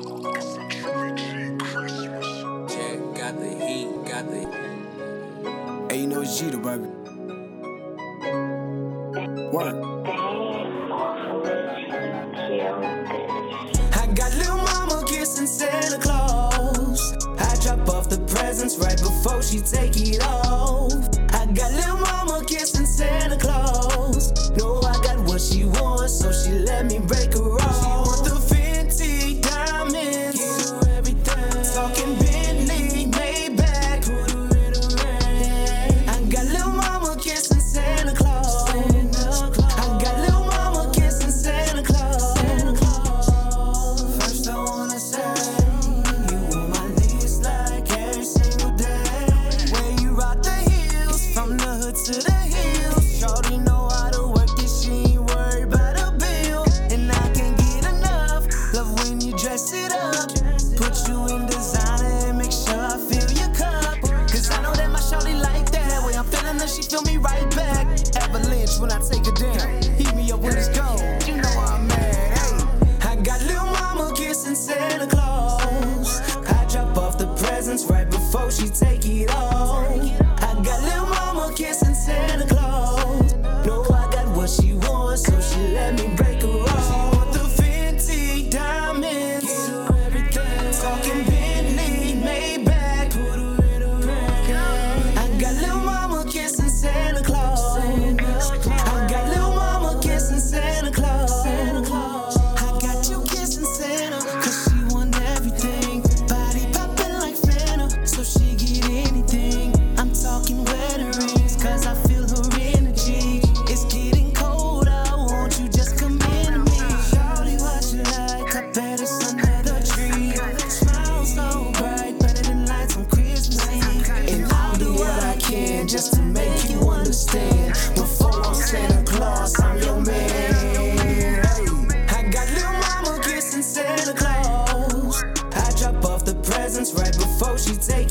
Jack got the heat, got the heat. Hey, you know it's Geter, baby. What? I got little mama kissing Santa Claus. I drop off the presents right before she take it off. I got little mama kissing Santa Claus. Know I got what she wants, so she let me break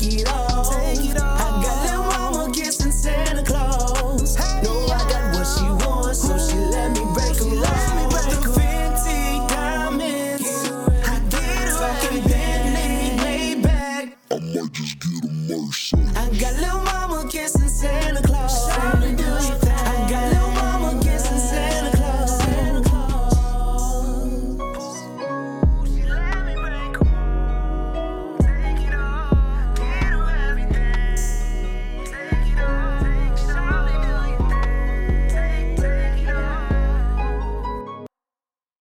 it up.